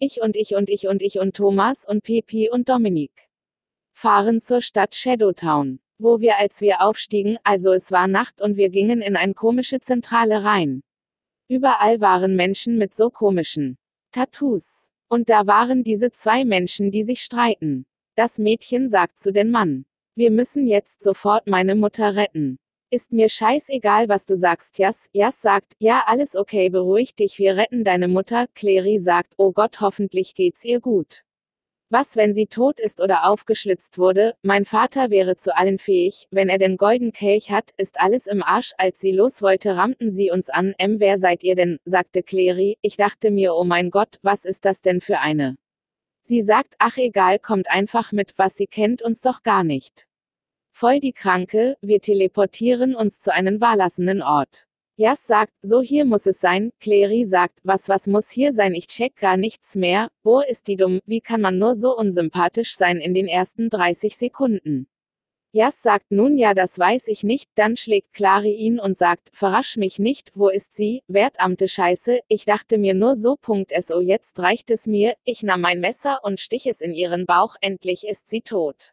Ich und ich und ich und ich und Thomas und Pepi und Dominik. Fahren zur Stadt Shadowtown. Wo wir als wir aufstiegen, also es war Nacht und wir gingen in ein komische Zentrale rein. Überall waren Menschen mit so komischen Tattoos. Und da waren diese zwei Menschen, die sich streiten. Das Mädchen sagt zu dem Mann. Wir müssen jetzt sofort meine Mutter retten. Ist mir scheißegal, was du sagst, Jas. Jas sagt, ja, alles okay, beruhig dich, wir retten deine Mutter. Clary sagt, oh Gott, hoffentlich geht's ihr gut. Was, wenn sie tot ist oder aufgeschlitzt wurde? Mein Vater wäre zu allen fähig, wenn er den golden Kelch hat, ist alles im Arsch. Als sie los wollte, rammten sie uns an. M, wer seid ihr denn? sagte Clary. Ich dachte mir, oh mein Gott, was ist das denn für eine? Sie sagt, ach egal, kommt einfach mit, was sie kennt uns doch gar nicht. Voll die Kranke, wir teleportieren uns zu einem wahrlassenden Ort. Jas sagt, so hier muss es sein, Clary sagt, was was muss hier sein, ich check gar nichts mehr, wo ist die dumm, wie kann man nur so unsympathisch sein in den ersten 30 Sekunden. Jas sagt nun ja, das weiß ich nicht, dann schlägt Clary ihn und sagt, verrasch mich nicht, wo ist sie, Wertamte Scheiße, ich dachte mir nur so, Punkt so jetzt reicht es mir, ich nahm mein Messer und stich es in ihren Bauch, endlich ist sie tot.